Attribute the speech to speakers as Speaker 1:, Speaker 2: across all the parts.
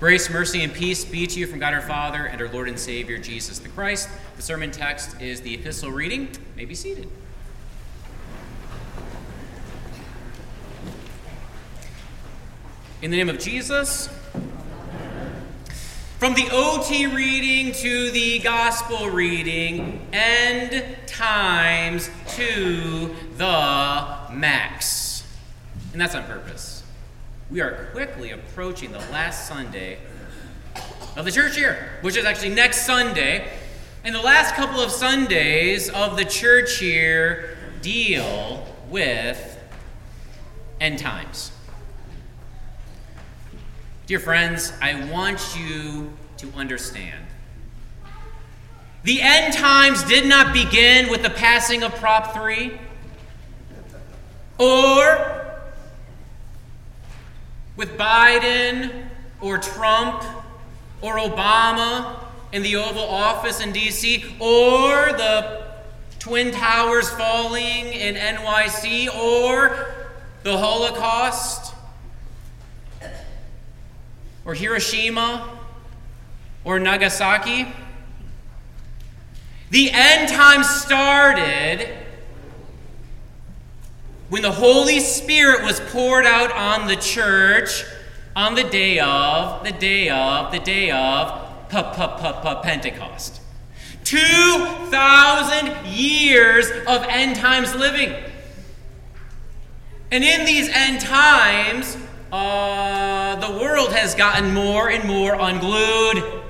Speaker 1: Grace, mercy, and peace be to you from God our Father and our Lord and Savior Jesus the Christ. The sermon text is the epistle reading. You may be seated. In the name of Jesus, from the OT reading to the gospel reading, end times to the max. And that's on purpose we are quickly approaching the last Sunday of the church year, which is actually next Sunday. And the last couple of Sundays of the church year deal with end times. Dear friends, I want you to understand. The end times did not begin with the passing of Prop 3 or with Biden or Trump or Obama in the Oval Office in D.C. or the Twin Towers falling in NYC or the Holocaust or Hiroshima or Nagasaki. The end times started when the Holy Spirit was poured out on the church on the day of, the day of, the day of Pentecost. 2,000 years of end times living. And in these end times, uh, the world has gotten more and more unglued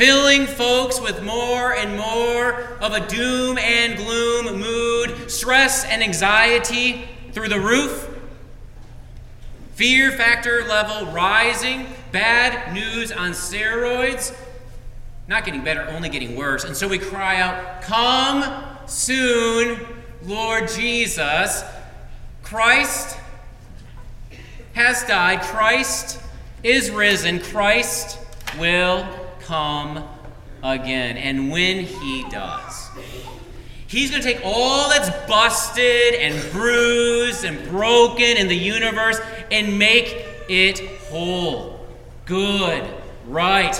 Speaker 1: filling folks with more and more of a doom and gloom mood, stress and anxiety through the roof, fear factor level rising, bad news on steroids, not getting better, only getting worse. And so we cry out, Come soon, Lord Jesus. Christ has died, Christ is risen, Christ will come again. And when he does, he's going to take all that's busted and bruised and broken in the universe and make it whole, good, right,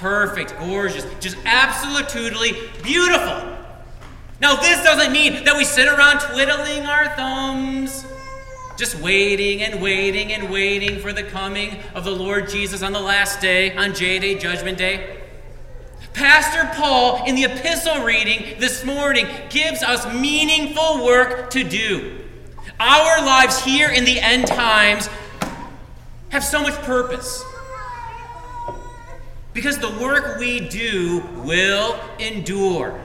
Speaker 1: perfect, gorgeous, just absolutely beautiful. Now, this doesn't mean that we sit around twiddling our thumbs just waiting and waiting and waiting for the coming of the Lord Jesus on the last day, on J Day, Judgment Day. Pastor Paul, in the epistle reading this morning, gives us meaningful work to do. Our lives here in the end times have so much purpose. Because the work we do will endure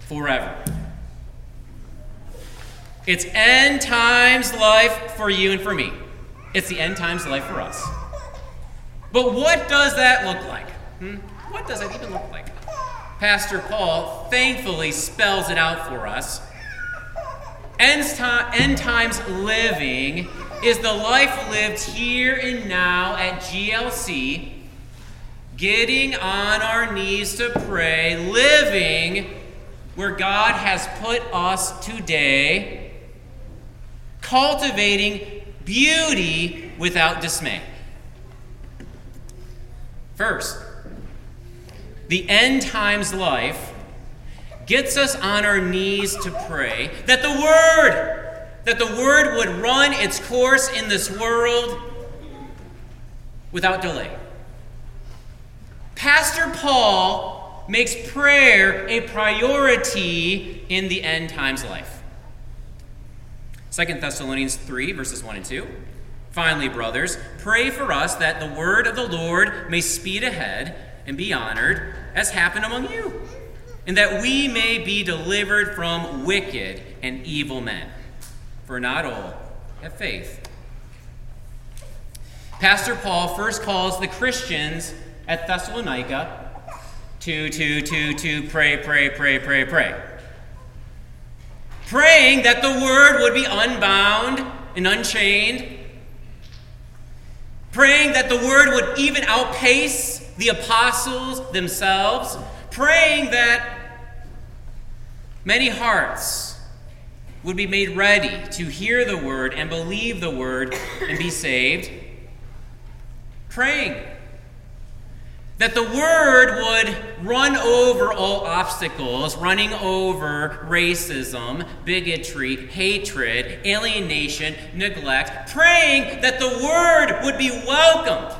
Speaker 1: forever. It's end times life for you and for me. It's the end times life for us. But what does that look like? Hmm? What does that even look like? Pastor Paul thankfully spells it out for us. End, times living is the life lived here and now at GLC, getting on our knees to pray, living where God has put us today cultivating beauty without dismay. First, the end times life gets us on our knees to pray that the Word, that the Word would run its course in this world without delay. Pastor Paul makes prayer a priority in the end times life. 2 Thessalonians 3, verses 1 and 2. Finally, brothers, pray for us that the word of the Lord may speed ahead and be honored, as happened among you, and that we may be delivered from wicked and evil men. For not all have faith. Pastor Paul first calls the Christians at Thessalonica to, to, to, to pray, pray, pray, pray, pray praying that the word would be unbound and unchained, praying that the word would even outpace the apostles themselves, praying that many hearts would be made ready to hear the word and believe the word and be saved. praying that the word would run over all obstacles, running over racism, bigotry, hatred, alienation, neglect, praying that the word would be welcomed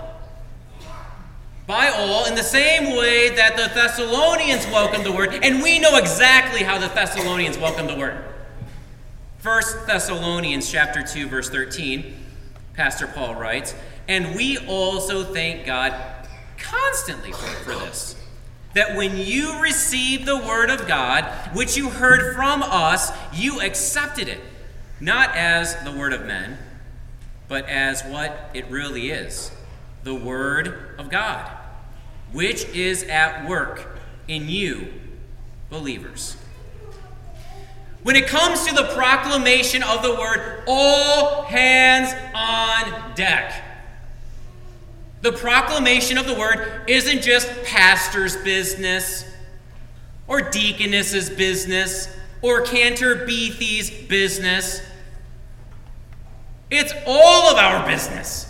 Speaker 1: by all in the same way that the Thessalonians welcomed the word, and we know exactly how the Thessalonians welcomed the word. First Thessalonians chapter 2 verse 13, Pastor Paul writes, "And we also thank God constantly for this. That when you received the word of God, which you heard from us, you accepted it, not as the word of men, but as what it really is the word of God, which is at work in you, believers. When it comes to the proclamation of the word, all hands on deck. The proclamation of the word isn't just pastor's business or deaconess's business or Cantor Beathy's business. It's all of our business.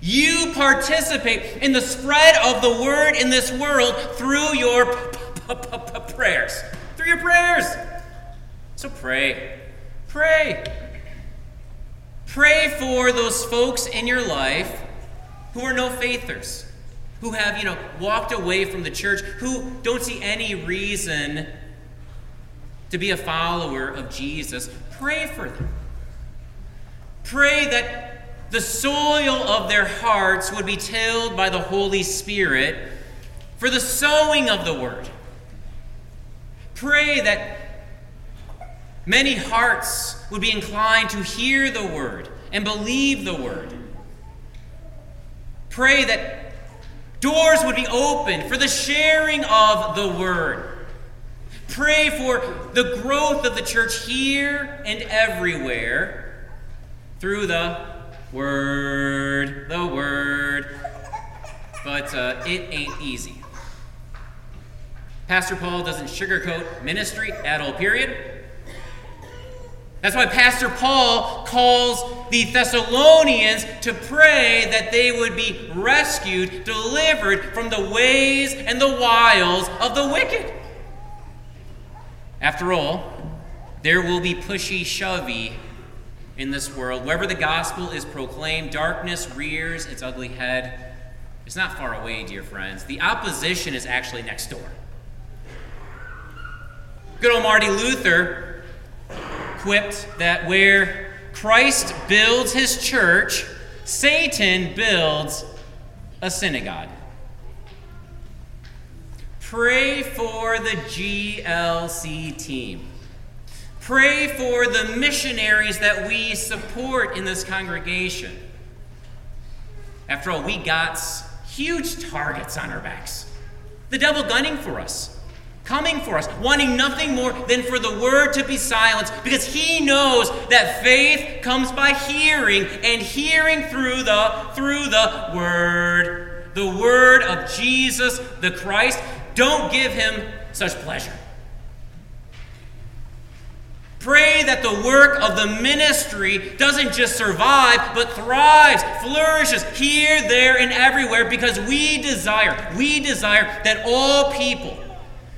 Speaker 1: You participate in the spread of the word in this world through your prayers. Through your prayers. So pray. Pray. Pray for those folks in your life who are no faithers, who have, you know, walked away from the church, who don't see any reason to be a follower of Jesus, pray for them. Pray that the soil of their hearts would be tilled by the Holy Spirit for the sowing of the word. Pray that many hearts would be inclined to hear the word and believe the word. Pray that doors would be opened for the sharing of the word. Pray for the growth of the church here and everywhere through the word, the word. But uh, it ain't easy. Pastor Paul doesn't sugarcoat ministry at all, period. That's why Pastor Paul calls the Thessalonians to pray that they would be rescued, delivered from the ways and the wiles of the wicked. After all, there will be pushy shovey in this world. Wherever the gospel is proclaimed, darkness rears its ugly head. It's not far away, dear friends. The opposition is actually next door. Good old Marty Luther equipped that where Christ builds his church, Satan builds a synagogue. Pray for the GLC team. Pray for the missionaries that we support in this congregation. After all, we got huge targets on our backs. The devil gunning for us coming for us, wanting nothing more than for the word to be silenced, because he knows that faith comes by hearing, and hearing through the through the word, the word of Jesus the Christ. Don't give him such pleasure. Pray that the work of the ministry doesn't just survive, but thrives, flourishes here, there, and everywhere because we desire, we desire that all people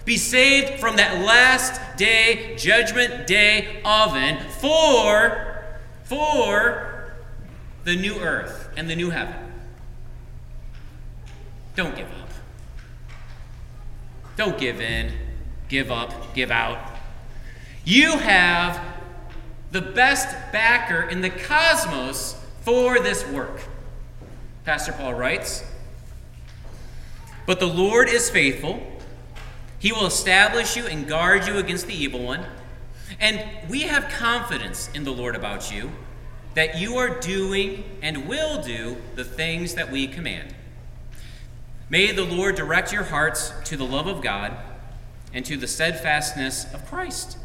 Speaker 1: be saved from that last day, judgment day oven for, for the new earth and the new heaven. Don't give up. Don't give in, give up, give out. You have the best backer in the cosmos for this work. Pastor Paul writes, But the Lord is faithful he will establish you and guard you against the evil one. And we have confidence in the Lord about you that you are doing and will do the things that we command. May the Lord direct your hearts to the love of God and to the steadfastness of Christ.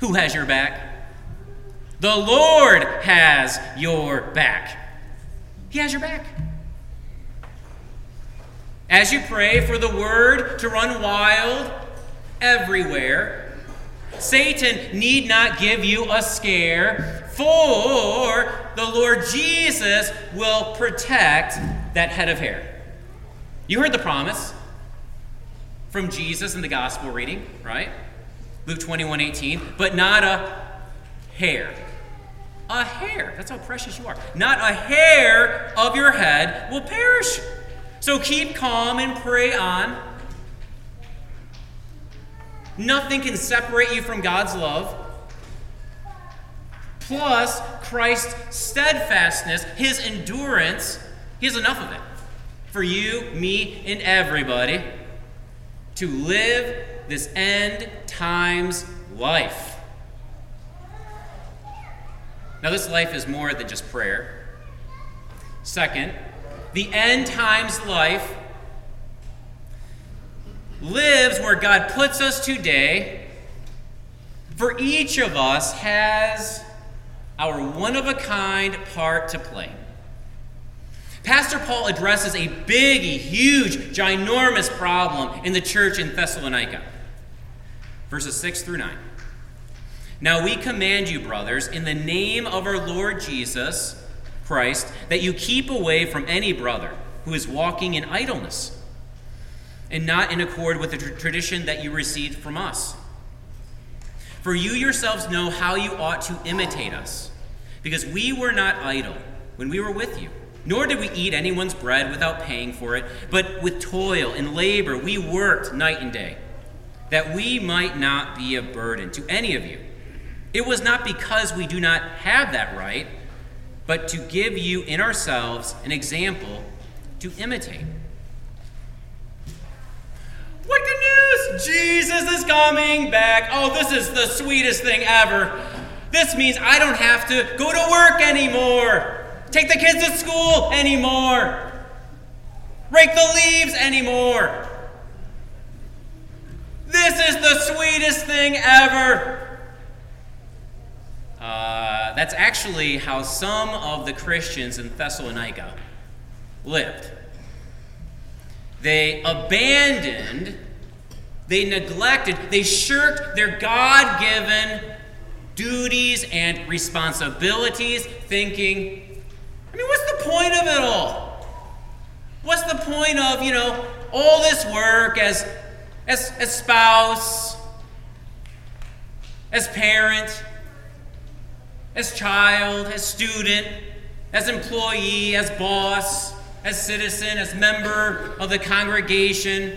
Speaker 1: Who has your back? The Lord has your back. He has your back. As you pray for the word to run wild everywhere, Satan need not give you a scare for the Lord Jesus will protect that head of hair. You heard the promise from Jesus in the gospel reading, right? Luke 21 18. But not a hair. A hair. That's how precious you are. Not a hair of your head will perish. So keep calm and pray on. Nothing can separate you from God's love. Plus, Christ's steadfastness, his endurance, he has enough of it for you, me, and everybody to live this end times life. Now, this life is more than just prayer. Second, the end times life lives where God puts us today, for each of us has our one of a kind part to play. Pastor Paul addresses a big, huge, ginormous problem in the church in Thessalonica. Verses 6 through 9. Now we command you, brothers, in the name of our Lord Jesus Christ, that you keep away from any brother who is walking in idleness and not in accord with the tradition that you received from us. For you yourselves know how you ought to imitate us, because we were not idle when we were with you, nor did we eat anyone's bread without paying for it, but with toil and labor we worked night and day, that we might not be a burden to any of you. It was not because we do not have that right, but to give you in ourselves an example to imitate. What good news! Jesus is coming back. Oh, this is the sweetest thing ever. This means I don't have to go to work anymore, take the kids to school anymore, rake the leaves anymore. This is the sweetest thing ever. Uh, that's actually how some of the Christians in Thessalonica lived. They abandoned, they neglected, they shirked their God given duties and responsibilities, thinking, I mean, what's the point of it all? What's the point of, you know, all this work as, as, as spouse, as parent, as child, as student, as employee, as boss? as citizen, as member of the congregation,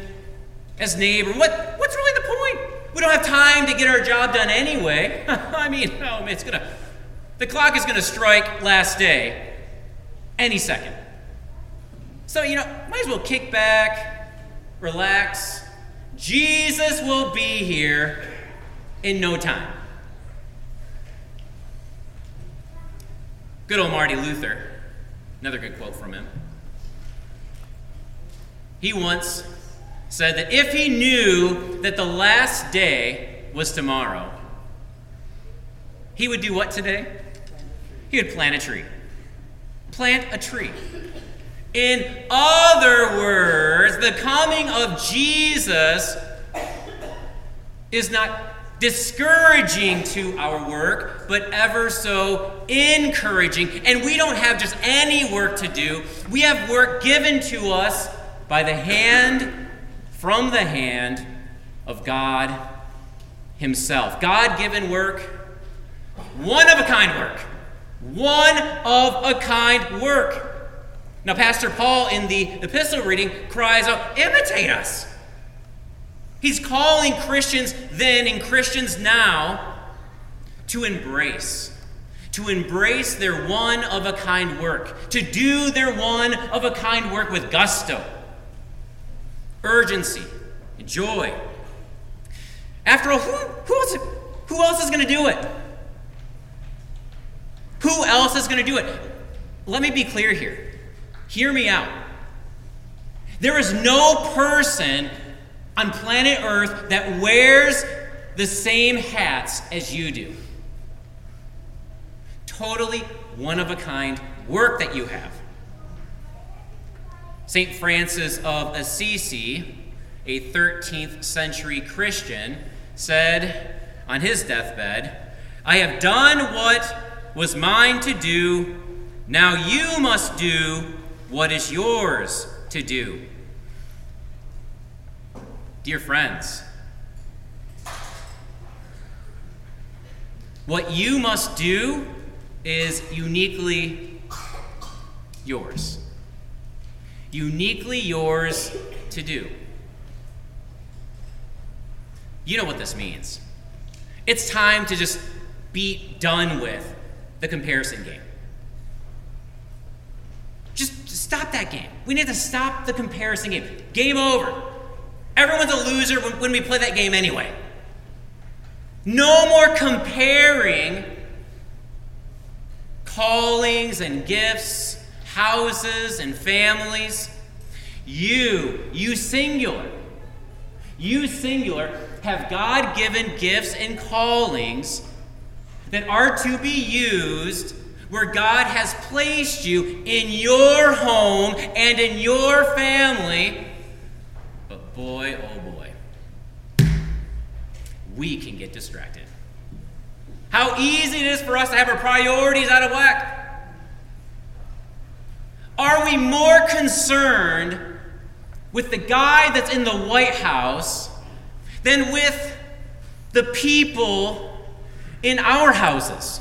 Speaker 1: as neighbor. What, what's really the point? We don't have time to get our job done anyway. I mean, oh, man, it's gonna, the clock is gonna strike last day any second. So, you know, might as well kick back, relax. Jesus will be here in no time. Good old Marty Luther, another good quote from him. He once said that if he knew that the last day was tomorrow, he would do what today? He would plant a tree. Plant a tree. In other words, the coming of Jesus is not discouraging to our work, but ever so encouraging. And we don't have just any work to do, we have work given to us by the hand, from the hand of God Himself. God given work, one of a kind work. One of a kind work. Now, Pastor Paul in the epistle reading cries out, imitate us. He's calling Christians then and Christians now to embrace to embrace their one of a kind work, to do their one of a kind work with gusto, urgency, joy. After all, who, who, else, who else is going to do it? Who else is going to do it? Let me be clear here. Hear me out. There is no person on planet Earth that wears the same hats as you do. Totally one of a kind work that you have. St. Francis of Assisi, a 13th century Christian, said on his deathbed, I have done what was mine to do. Now you must do what is yours to do. Dear friends, what you must do is uniquely yours. Uniquely yours to do. You know what this means. It's time to just be done with the comparison game. Just stop that game. We need to stop the comparison game. Game over. Everyone's a loser when, we play that game anyway. No more comparing callings and gifts, houses and families. You, you singular, you singular, have God given gifts and callings that are to be used where God has placed you in your home and in your family. Boy, oh boy, we can get distracted. How easy it is for us to have our priorities out of whack. Are we more concerned with the guy that's in the White House than with the people in our houses?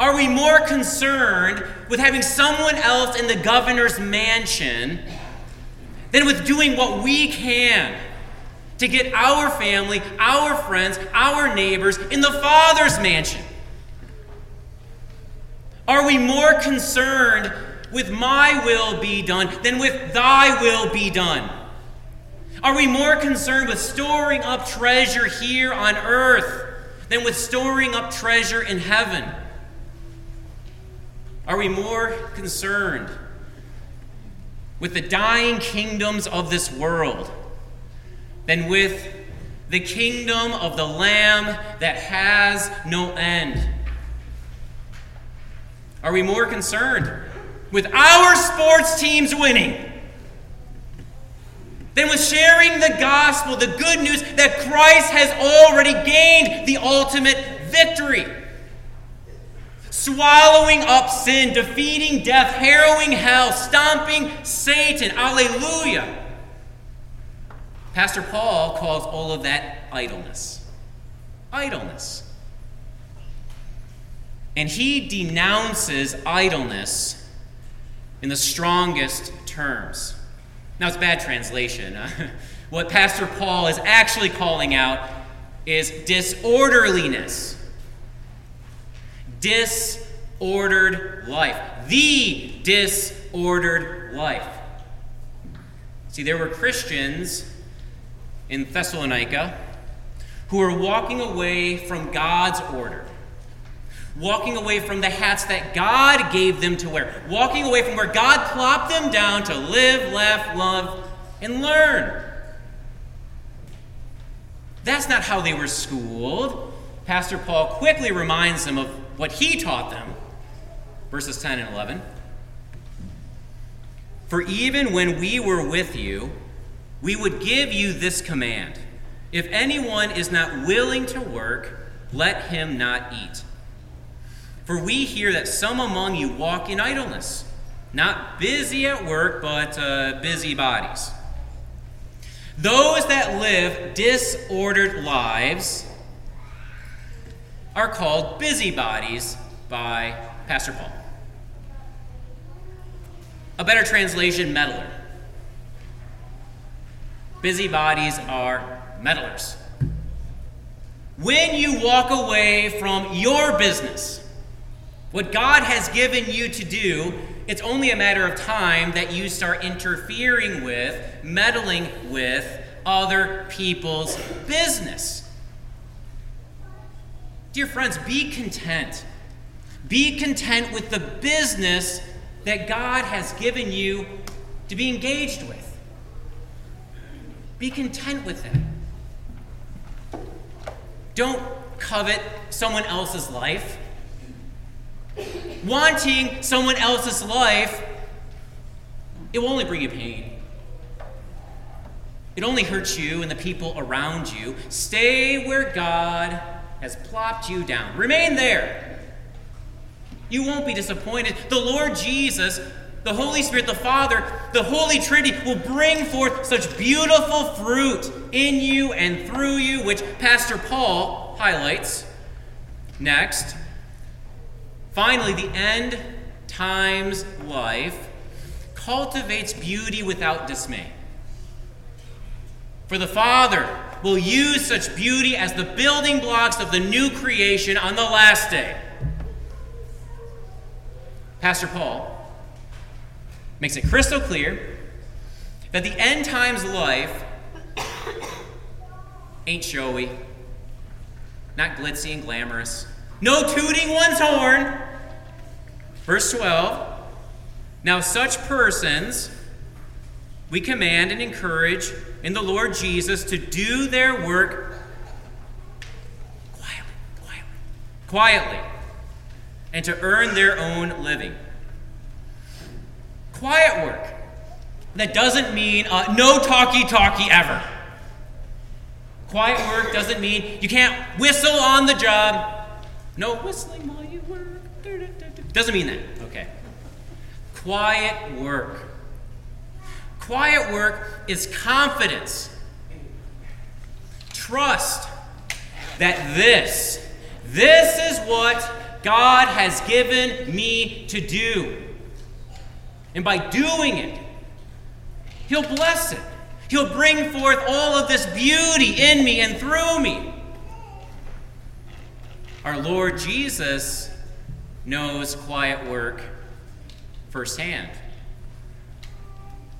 Speaker 1: Are we more concerned with having someone else in the governor's mansion than with doing what we can to get our family, our friends, our neighbors in the Father's mansion? Are we more concerned with my will be done than with thy will be done? Are we more concerned with storing up treasure here on earth than with storing up treasure in heaven? Are we more concerned with the dying kingdoms of this world than with the kingdom of the Lamb that has no end? Are we more concerned with our sports teams winning than with sharing the gospel, the good news that Christ has already gained the ultimate victory? Swallowing up sin, defeating death, harrowing hell, stomping Satan. Alleluia. Pastor Paul calls all of that idleness. Idleness. And he denounces idleness in the strongest terms. Now, it's bad translation. what Pastor Paul is actually calling out is disorderliness disordered life. The disordered life. See, there were Christians in Thessalonica who were walking away from God's order, walking away from the hats that God gave them to wear, walking away from where God plopped them down to live, laugh, love, and learn. That's not how they were schooled. Pastor Paul quickly reminds them of what he taught them. Verses 10 and 11. For even when we were with you, we would give you this command If anyone is not willing to work, let him not eat. For we hear that some among you walk in idleness, not busy at work, but uh, busy bodies. Those that live disordered lives are called busybodies by Pastor Paul. A better translation, meddler. Busybodies are meddlers. When you walk away from your business, what God has given you to do, it's only a matter of time that you start interfering with, meddling with other people's business. Dear friends, be content. Be content with the business that God has given you to be engaged with. Be content with that. Don't covet someone else's life. Wanting someone else's life, it will only bring you pain. It only hurts you and the people around you. Stay where God has plopped you down. Remain there. You won't be disappointed. The Lord Jesus, the Holy Spirit, the Father, the Holy Trinity will bring forth such beautiful fruit in you and through you, which Pastor Paul highlights. Next, finally, the end times life cultivates beauty without dismay. For the Father will use such beauty as the building blocks of the new creation on the last day. Pastor Paul makes it crystal clear that the end times life ain't showy, not glitzy and glamorous, no tooting one's horn. Verse 12 Now, such persons we command and encourage in the Lord Jesus to do their work quietly, quietly, quietly, and to earn their own living. Quiet work. That doesn't mean uh, no talky ever. Quiet work doesn't mean you can't whistle on the job. No whistling while you work. Doesn't mean that. Okay. Quiet work. Quiet work is confidence, trust that this, this is what God has given me to do. And by doing it, He'll bless it. He'll bring forth all of this beauty in me and through me. Our Lord Jesus knows quiet work firsthand.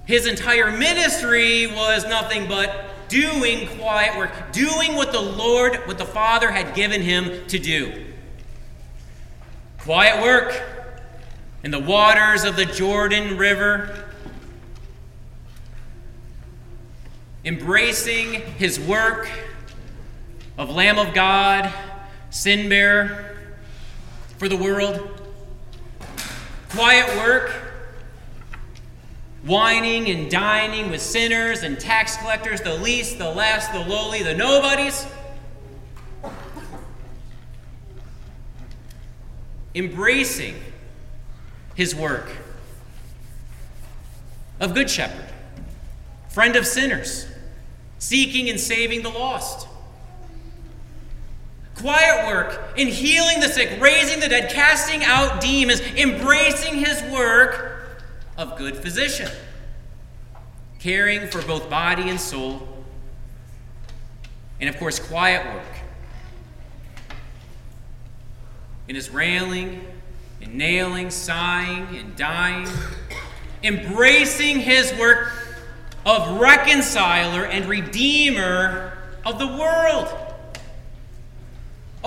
Speaker 1: His entire ministry was nothing but doing quiet work, doing what the Lord, what the Father had given him to do. Quiet work in the waters of the Jordan River, embracing his work of Lamb of God, sin bearer for the world. Quiet work wining and dining with sinners and tax collectors, the least, the last, the lowly, the nobodies. Embracing his work of Good Shepherd, friend of sinners, seeking and saving the lost. Quiet work in healing the sick, raising the dead, casting out demons, embracing his work of good physician, caring for both body and soul, and of course, quiet work. In his railing and nailing, sighing and dying, embracing his work of reconciler and redeemer of the world.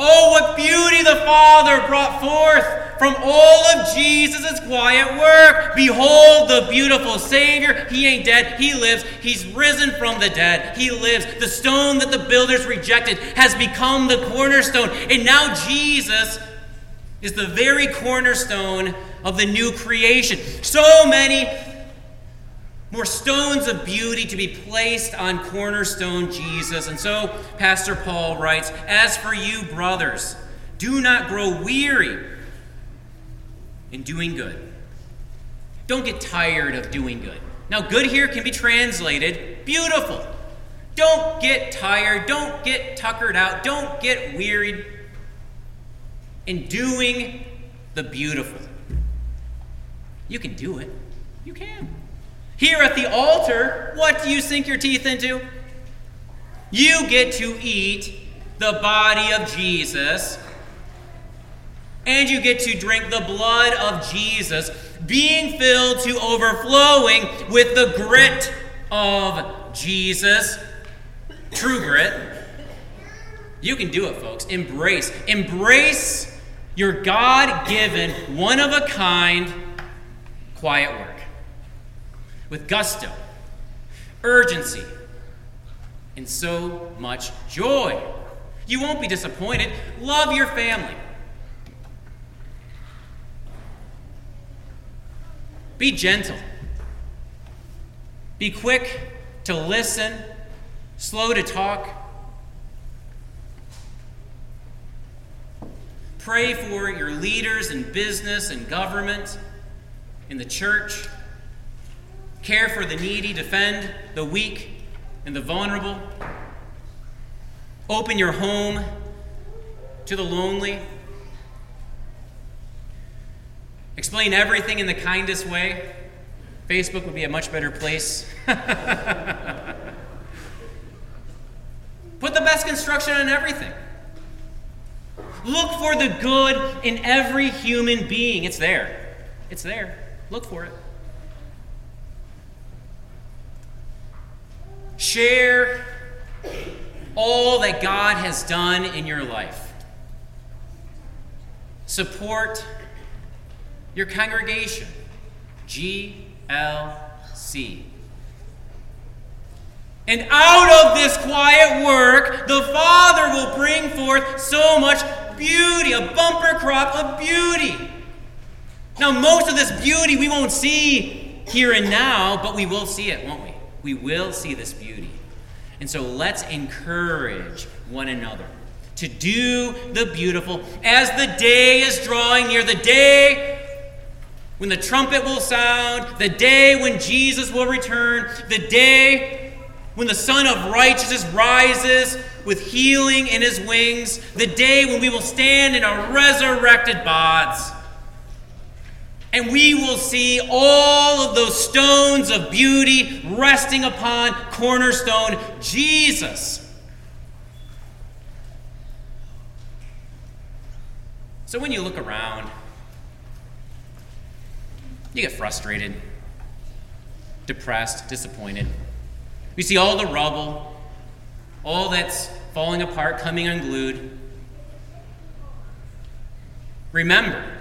Speaker 1: Oh, what beauty the Father brought forth from all of Jesus' quiet work. Behold the beautiful Savior. He ain't dead, He lives. He's risen from the dead. He lives. The stone that the builders rejected has become the cornerstone. And now Jesus is the very cornerstone of the new creation. So many more stones of beauty to be placed on cornerstone Jesus. And so, Pastor Paul writes As for you, brothers, do not grow weary in doing good. Don't get tired of doing good. Now, good here can be translated beautiful. Don't get tired. Don't get tuckered out. Don't get wearied in doing the beautiful. You can do it. You can. Here at the altar, what do you sink your teeth into? You get to eat the body of Jesus and you get to drink the blood of Jesus, being filled to overflowing with the grit of Jesus. True grit. You can do it, folks. Embrace. Embrace your God given, one of a kind, quiet work with gusto, urgency, and so much joy. You won't be disappointed. Love your family. Be gentle. Be quick to listen, slow to talk. Pray for your leaders in business and government, in the church. Care for the needy, defend the weak and the vulnerable. Open your home to the lonely. Explain everything in the kindest way. Facebook would be a much better place. Put the best construction on everything. Look for the good in every human being. It's there. It's there. Look for it. Share all that God has done in your life. Support your congregation. GLC. And out of this quiet work, the Father will bring forth so much beauty, a bumper crop of beauty. Now, most of this beauty we won't see here and now, but we will see it, won't we? We will see this beauty. And so let's encourage one another to do the beautiful as the day is drawing near, the day when the trumpet will sound, the day when Jesus will return, the day when the Sun of Righteousness rises with healing in his wings, the day when we will stand in our resurrected bodies. And we will see all of those stones of beauty resting upon cornerstone Jesus. So when you look around, you get frustrated, depressed, disappointed. We see all the rubble, all that's falling apart, coming unglued. Remember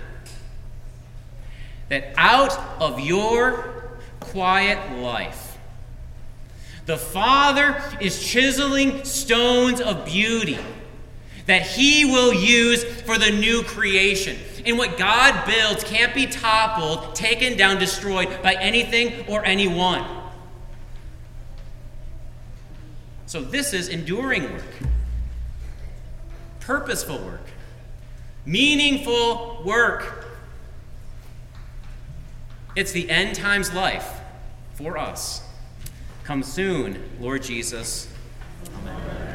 Speaker 1: that out of your quiet life, the Father is chiseling stones of beauty that He will use for the new creation. And what God builds can't be toppled, taken down, destroyed by anything or anyone. So, this is enduring work, purposeful work, meaningful work. It's the end times life for us. Come soon, Lord Jesus. Amen.